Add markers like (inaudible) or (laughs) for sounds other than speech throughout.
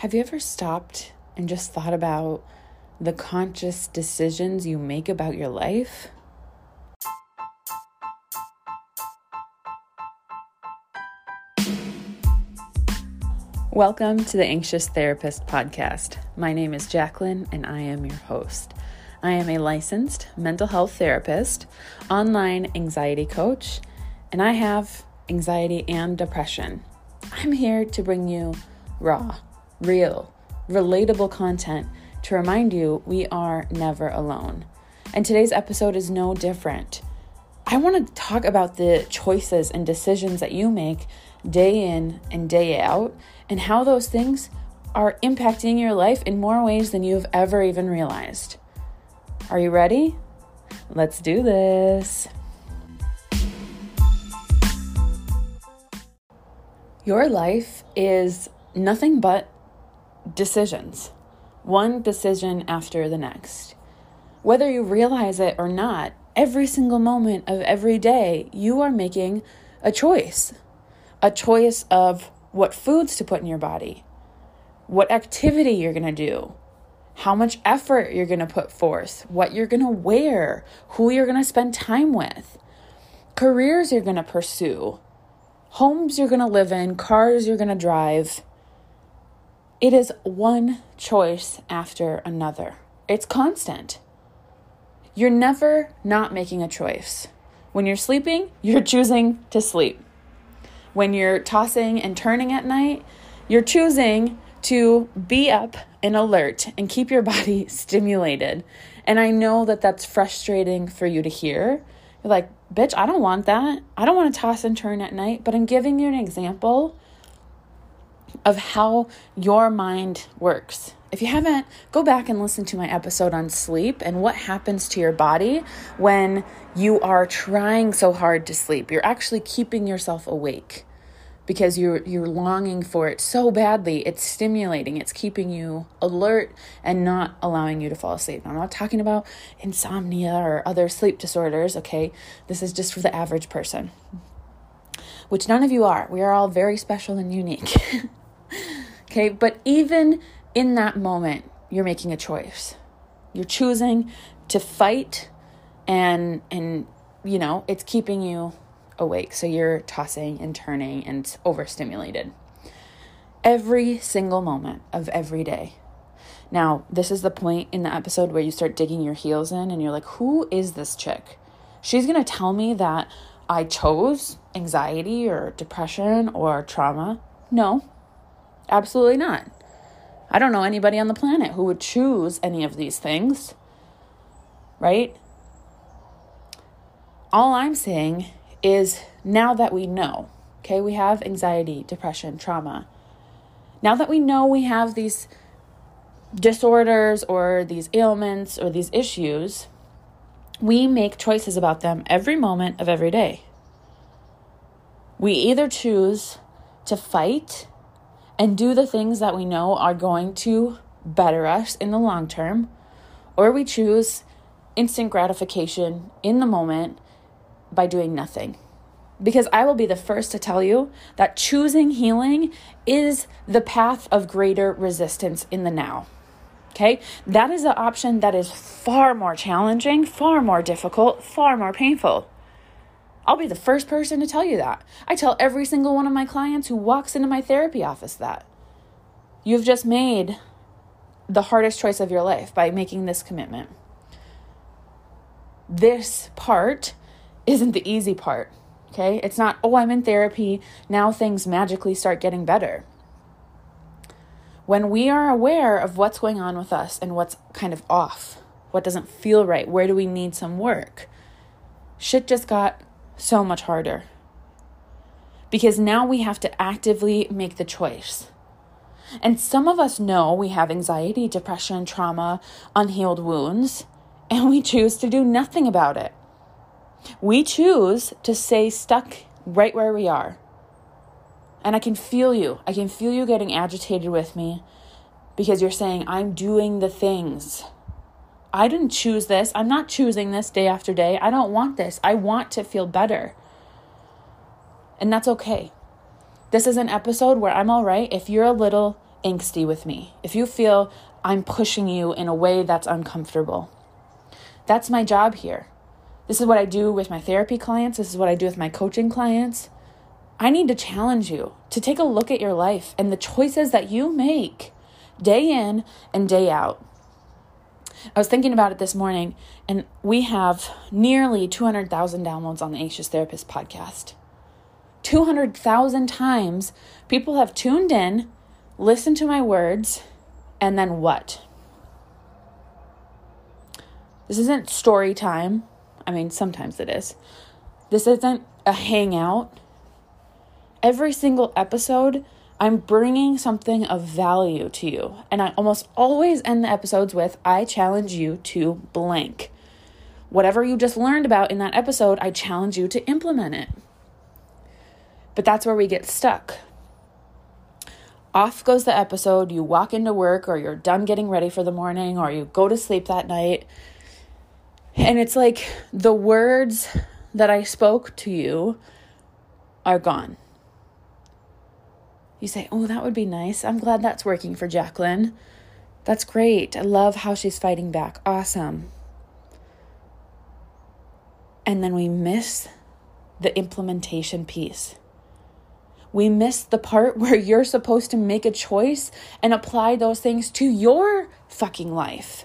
Have you ever stopped and just thought about the conscious decisions you make about your life? Welcome to the Anxious Therapist Podcast. My name is Jacqueline and I am your host. I am a licensed mental health therapist, online anxiety coach, and I have anxiety and depression. I'm here to bring you raw real, relatable content to remind you we are never alone. And today's episode is no different. I want to talk about the choices and decisions that you make day in and day out, and how those things are impacting your life in more ways than you've ever even realized. Are you ready? Let's do this. Your life is nothing but decisions, one decision after the next. Whether you realize it or not, every single moment of every day, you are making a choice. A choice of what foods to put in your body, what activity you're going to do, how much effort you're going to put forth, what you're going to wear, who you're going to spend time with, careers you're going to pursue, homes you're going to live in, cars you're going to drive, it is one choice after another. It's constant. You're never not making a choice. When you're sleeping, you're choosing to sleep. When you're tossing and turning at night, you're choosing to be up and alert and keep your (laughs) body stimulated. And I know that that's frustrating for you to hear. You're like, bitch, I don't want that. I don't want to toss and turn at night, but I'm giving you an example of how your mind works. If you haven't, go back and listen to my episode on sleep and what happens to your body when you are trying so hard to sleep. You're actually keeping yourself awake because you're you're longing for it so badly. It's stimulating. It's keeping you alert and not allowing you to fall asleep. I'm not talking about insomnia or other sleep disorders, okay? This is just for the average person. Which none of you are. We are all very special and unique. (laughs) Okay, but even in that moment, you're making a choice. You're choosing to fight and and you know, it's keeping you awake. So you're tossing and turning and overstimulated. Every single moment of every day. Now, this is the point in the episode where you start digging your heels in and you're like, who is this chick? She's going to tell me that I chose anxiety or depression or trauma. No, Absolutely not. I don't know anybody on the planet who would choose any of these things, right? All I'm saying is now that we know, okay, we have anxiety, depression, trauma. Now that we know we have these disorders or these ailments or these issues, we make choices about them every moment of every day. We either choose to fight and do the things that we know are going to better us in the long term, or we choose instant gratification in the moment by doing nothing. Because I will be the first to tell you that choosing healing is the path of greater resistance in the now. Okay? That is an option that is far more challenging, far more difficult, far more painful. I'll be the first person to tell you that. I tell every single one of my clients who walks into my therapy office that. You've just made the hardest choice of your life by making this commitment. This part isn't the easy part, okay? It's not, oh, I'm in therapy, now things magically start getting better. When we are aware of what's going on with us and what's kind of off, what doesn't feel right, where do we need some work, shit just got so much harder. Because now we have to actively make the choice. And some of us know we have anxiety, depression, trauma, unhealed wounds, and we choose to do nothing about it. We choose to stay stuck right where we are. And I can feel you. I can feel you getting agitated with me because you're saying, I'm doing the things. I didn't choose this. I'm not choosing this day after day. I don't want this. I want to feel better. And that's okay. This is an episode where I'm all right if you're a little angsty with me, if you feel I'm pushing you in a way that's uncomfortable, that's my job here. This is what I do with my therapy clients. This is what I do with my coaching clients. I need to challenge you to take a look at your life and the choices that you make day in and day out. I was thinking about it this morning, and we have nearly 200,000 downloads on the Anxious Therapist podcast. 200,000 times people have tuned in, listened to my words, and then what? This isn't story time. I mean, sometimes it is. This isn't a hangout. Every single episode, I'm bringing something of value to you. And I almost always end the episodes with I challenge you to blank. Whatever you just learned about in that episode, I challenge you to implement it. But that's where we get stuck. Off goes the episode, you walk into work, or you're done getting ready for the morning, or you go to sleep that night. And it's like the words that I spoke to you are gone. You say, Oh, that would be nice. I'm glad that's working for Jacqueline. That's great. I love how she's fighting back. Awesome. And then we miss the implementation piece. We miss the part (laughs) where you're supposed to make a choice and apply those things to your fucking life.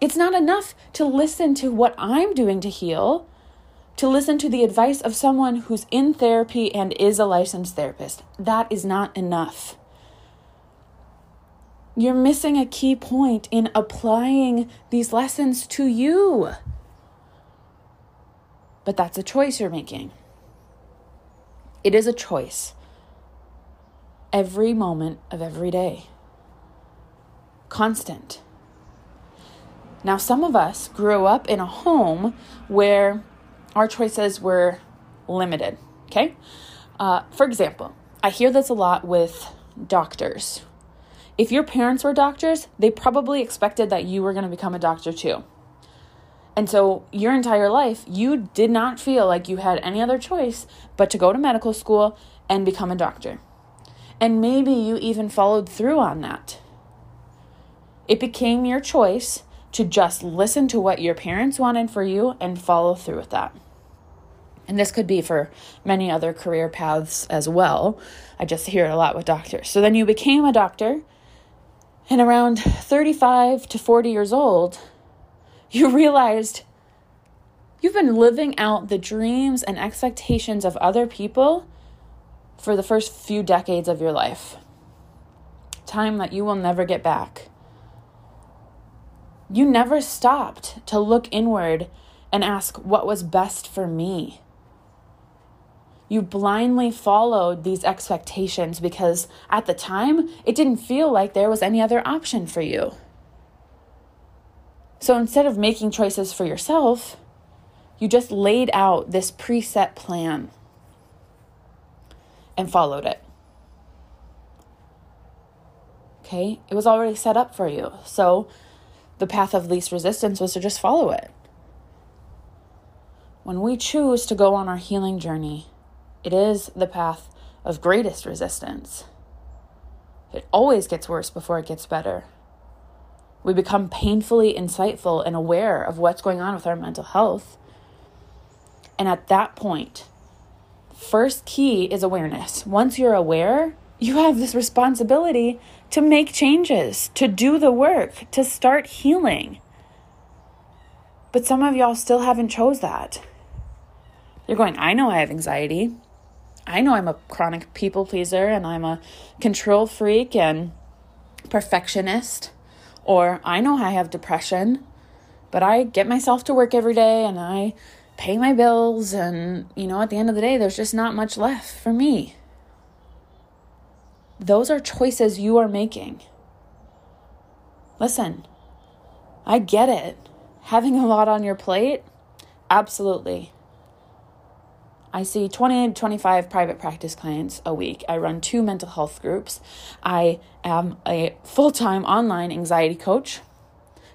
It's not enough to listen to what I'm doing to heal to listen to the advice of someone who's in therapy and is a licensed therapist. That is not enough. You're missing a key point in applying these lessons to you. But that's a choice you're making. It is a choice every moment of every day, constant. Now, some of us grew up in a home where our choices were limited. Okay? Uh, for example, I hear this a lot with doctors. If your parents were doctors, they probably expected that you were going to become a doctor too. And so, your entire life, you did not feel like you had any other choice but to go to medical school and become a doctor. And maybe you even followed through on that. It became your choice to just listen to what your parents wanted for you and follow through with that. And this could be for many other career paths as well. I just hear it a lot with doctors. So then you became a doctor, and around 35 to 40 years old, (laughs) you realized you've been living out the dreams and expectations of other people for the first few decades of your life. Time that you will never get back. You never stopped to look inward and ask what was best for me. You blindly followed these expectations because at the time it didn't feel like there was any other option for you. So instead of making choices for yourself, you just laid out this preset plan and followed it. Okay, it was already set up for you. So the path of least resistance was to just follow it. When we choose to go on our healing journey, it is the path of greatest resistance. It always gets worse before it gets better. We become painfully insightful and aware of what's going on with our mental health. And at that point, first key is awareness. Once you're aware, you have this responsibility to make changes, to do the work, to start healing. But some of y'all still haven't chose that. You're going, I know I have anxiety. I know I'm a chronic people pleaser and I'm a control freak and perfectionist. Or I know I have depression, but I get myself to work every day and I pay my bills. And, you know, at the end of the day, there's just not much left for me. Those are choices you are making. Listen, I get it. Having a lot on your plate, absolutely. I see 20 to 25 private practice clients a week. I run two mental health groups. I am a full time online anxiety coach,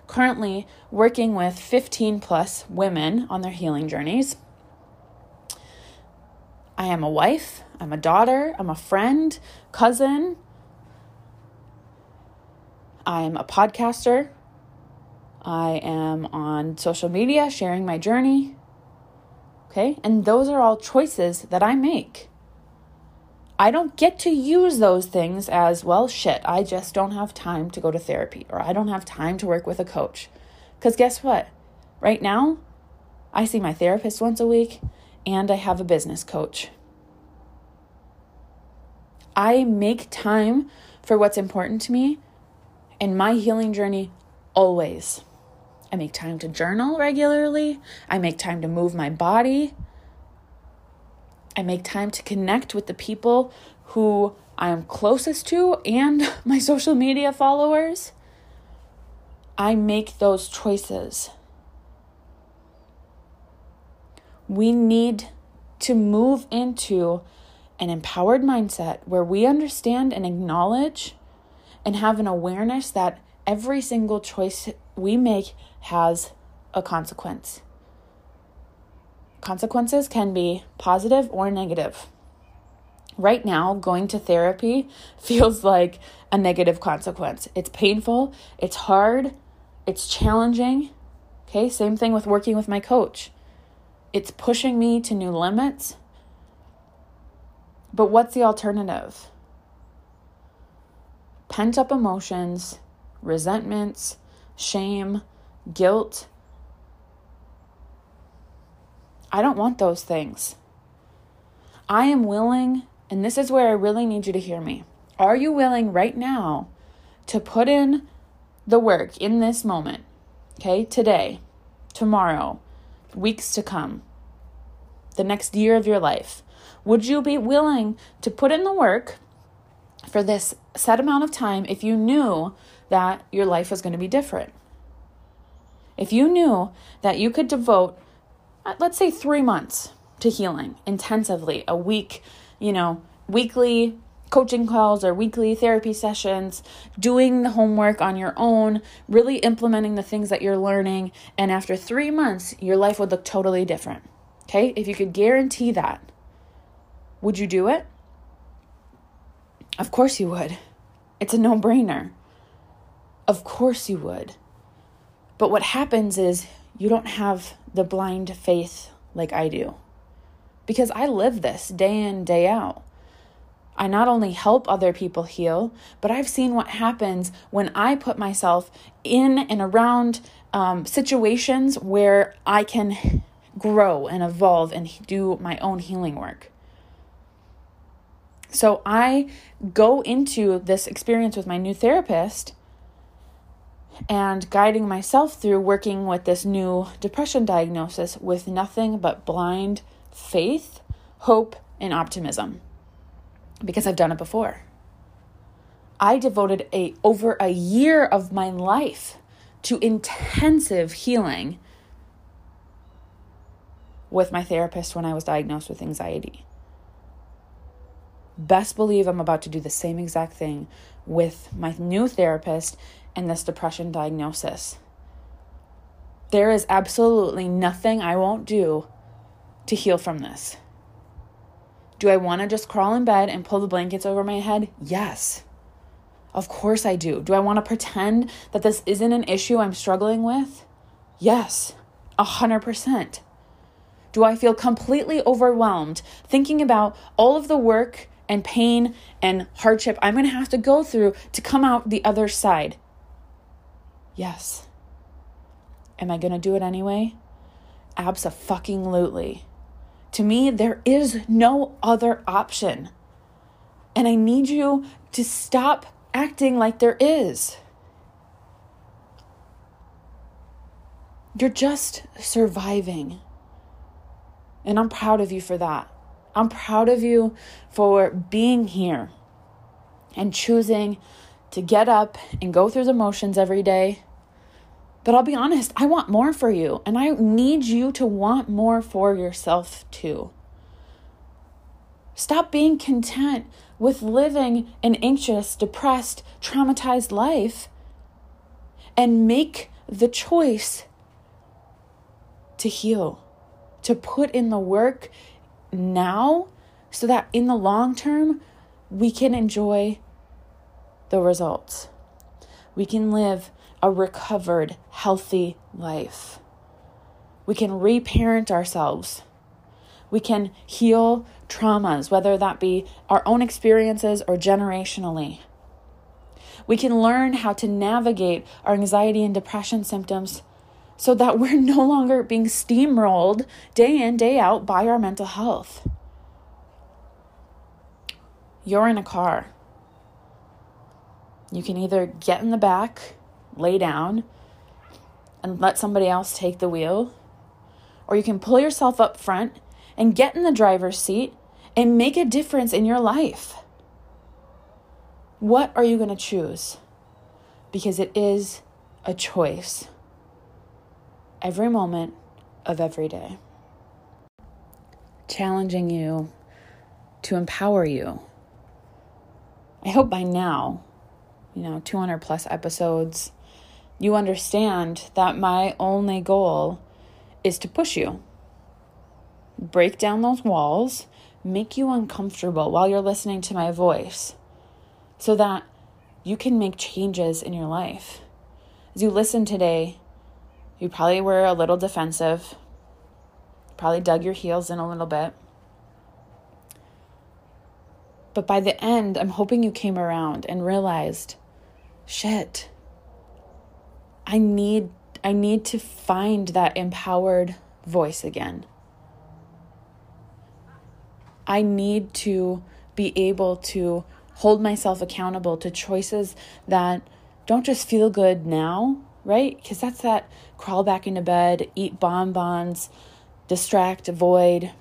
currently working with 15 plus women on their healing journeys. I am a wife, I'm a daughter, I'm a friend, cousin, I'm a podcaster. I am on social media sharing my journey. Okay? And those are all choices that I make. I don't get to use those things as, well, shit, I just don't have time to go to therapy or I don't have time to work with a coach. Because guess what? Right now, I see my therapist once a week and I have a business coach. I make time for what's important to me in my healing journey always. I make time to journal regularly. I make time to move my body. I make time to connect with the people who I am closest to and (laughs) my social media followers. I make those choices. We need to move into an empowered mindset where we understand and acknowledge and have an awareness that every single choice we make has a consequence. Consequences can be positive or negative. Right now, going to therapy (laughs) feels like a negative consequence. It's painful, it's hard, it's challenging. Okay, same thing with working with my coach. It's pushing me to new limits. But what's the alternative? Pent up emotions, resentments, shame, guilt. I don't want those things. I am willing, and this is where I really need you to hear me. Are you willing right now to put in the work in this moment? Okay, today, tomorrow, weeks to come, the next year of your life? Would you be willing to put in the work for this set amount of time if you knew that your life was going to be different? If you knew that you could devote, uh, let's say, three months to healing intensively, a week, you know, weekly coaching calls or weekly therapy sessions, doing the homework on your own, really implementing the things that you're learning, and after three months, your life would look totally different. Okay? If you could guarantee that, would you do it? Of course you would. It's a no brainer. Of course you would. But what happens is you don't have the blind faith like I do. Because I live this day in, day out. I not only help other people heal, but I've seen what happens when I put myself in and around um, situations where I can grow and evolve and do my own healing work. So I go into this experience with my new therapist and guiding myself through working with this new depression diagnosis with nothing but blind faith, hope, and optimism because I've done it before. I devoted a over a year of my life to intensive healing with my therapist when I was diagnosed with anxiety. Best believe I'm about to do the same exact thing with my new therapist and this depression diagnosis. There is absolutely nothing I won't do to heal from this. Do I want to just crawl in bed and pull the blankets over my head? Yes. Of course I do. Do I want to pretend that this isn't an issue I'm struggling with? Yes, a hundred percent. Do I feel completely overwhelmed thinking about all of the work and pain and hardship I'm going to have to go through to come out the other side? Yes. Am I going to do it anyway? Absolutely. To me, there is no other option. And I need you to stop acting like there is. You're just surviving. And I'm proud of you for that. I'm proud of you for being here and choosing to get up and go through the motions every day. But I'll be honest, I want more for you, and I need you to want more for yourself too. Stop being content with living an anxious, depressed, traumatized life and make the choice to heal, to put in the work now so that in the long term we can enjoy the results. we can live a recovered, healthy life. We can reparent ourselves. We can heal traumas, whether that be our own experiences or generationally. We can learn how to navigate our anxiety and depression symptoms so that we're no longer being steamrolled day in, day out by our mental health. You're in a car. You can either get in the back, lay down, and let somebody else take the wheel, or you can pull yourself up front and get in the driver's seat and make a difference in your life. What are you going to choose? Because it is a choice every moment of every day. Challenging you to empower you. I hope by now, you know, 200 plus episodes, you understand that my only goal is to push you, break down those walls, make you uncomfortable while you're listening to my voice so that you can make changes in your life. As you listen today, you probably were a little defensive, probably dug your heels in a little bit. But by the end, I'm hoping you came around and realized, shit, I need I need to find that empowered voice again. I need to be able to hold myself accountable to choices that don't just feel good now, right? Because that's that crawl back into bed, eat bonbons, distract, avoid,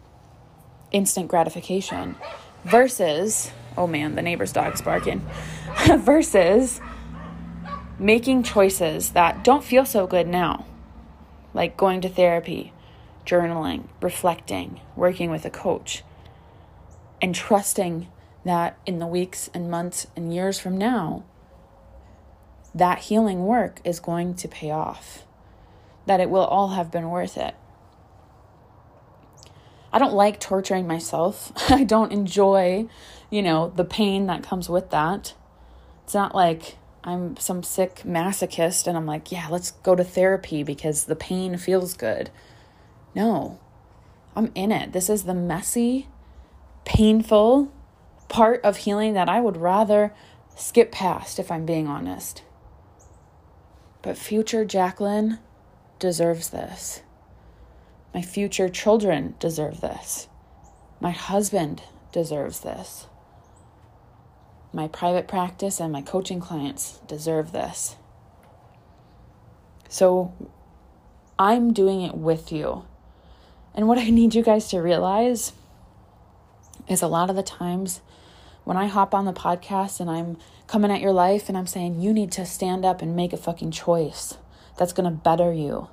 instant gratification versus, oh man, the neighbor's dog's barking, (laughs) versus making choices that don't feel so good now, like going to therapy, journaling, reflecting, working with a coach, and trusting that in the weeks and months and years from now, that healing work is going to pay off, that it will all have been worth it. I don't like torturing myself. (laughs) I don't enjoy, you know, the pain that comes with that. It's not like I'm some sick masochist and I'm like, yeah, let's go to therapy because the pain feels good. No, I'm in it. This is the messy, painful, part of healing that I would rather skip past, if I'm being honest. But future Jacqueline deserves this. My future children deserve this. My husband deserves this. My private practice and my coaching clients deserve this. So I'm doing it with you. And what I (laughs) need you guys to realize is a lot of the times when I hop on the podcast and I'm coming at your life and I'm saying, you need to stand up and make a fucking choice that's going to better you,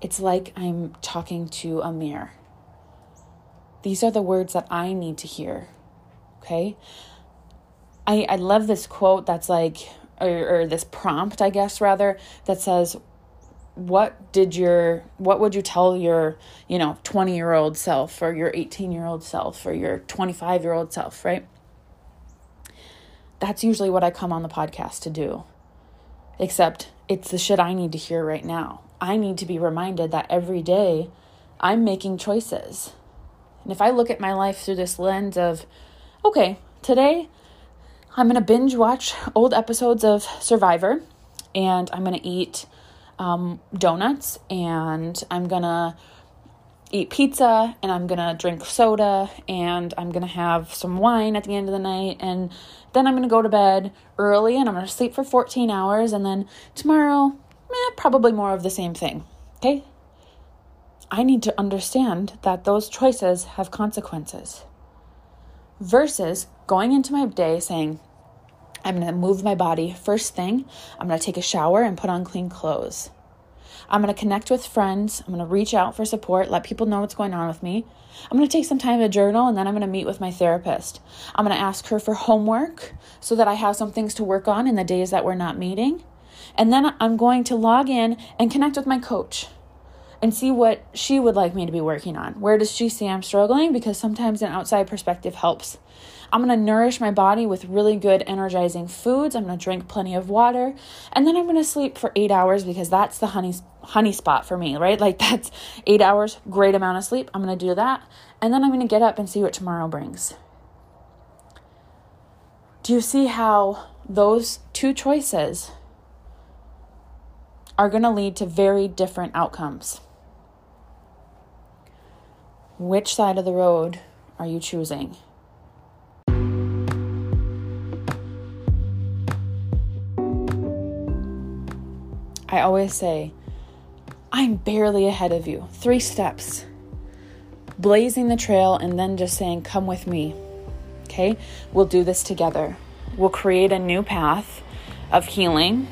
it's like I'm talking to a mirror. These are the words that I need to hear. Okay? I, I love this quote that's like, or, or this prompt, I guess, rather, that says, what did your what would you tell your you know 20 year old self or your 18 year old self or your 25 year old self right? That's usually what i come on the podcast to do except it's the shit i need to hear right now. I need to be reminded that every day i'm making choices. And if i look at my life through this lens of okay today i'm going to binge watch old episodes of survivor and i'm going to eat um, donuts and I'm gonna eat pizza and I'm gonna drink soda and I'm gonna have some wine at the end of the night and then I'm gonna go to bed early and I'm gonna sleep for 14 hours and then tomorrow, eh, probably more of the same thing. Okay? I need to understand that those choices have consequences versus going into my day saying, I'm going to move my body first thing. I'm going to take a shower and put on clean clothes. I'm going to connect with friends. I'm going to reach out for support, let people know what's going on with me. I'm going to take some time to journal and then I'm going to meet with my therapist. I'm going to ask her for homework so that I have some things to work on in the days that we're not meeting. And then I'm going to log in and connect with my coach and see what she would like me to be working on. Where does she see I'm struggling? Because sometimes an outside perspective helps. I'm going to nourish my body with really good energizing foods. I'm going to drink plenty of water. And then I'm going to sleep for 8 hours because that's the honey honey spot for me, right? Like (laughs) that's 8 hours, great amount of sleep. I'm going to do that. And then I'm going to get up and see what tomorrow brings. Do you see how those two choices are going to lead to very different outcomes? Which side of the road are you choosing? I always say, I'm barely ahead of you. Three steps. Blazing the trail and then just saying, Come with me. Okay? We'll do this together. We'll create a new path of healing.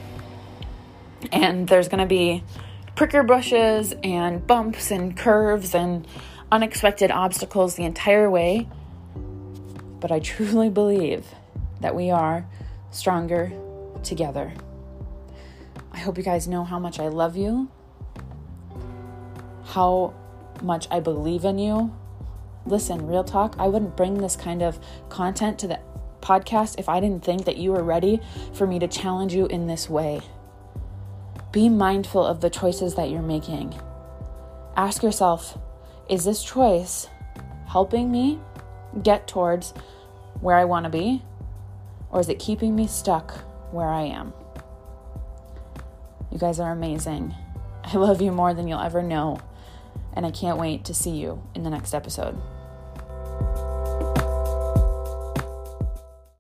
And there's going to be pricker bushes and bumps and curves and unexpected obstacles the entire way. But I truly believe that we are stronger together. I hope you guys know how much I love you, how much I believe in you. Listen, real talk, I wouldn't bring this kind of content to the podcast if I didn't think that you were ready for me to challenge you in this way. Be mindful of the choices that you're making. Ask yourself is this choice helping me get towards where I want to be? Or is it keeping me stuck where I am? You guys are amazing. I (laughs) love you more than you'll ever know. And I can't wait to see you in the next episode.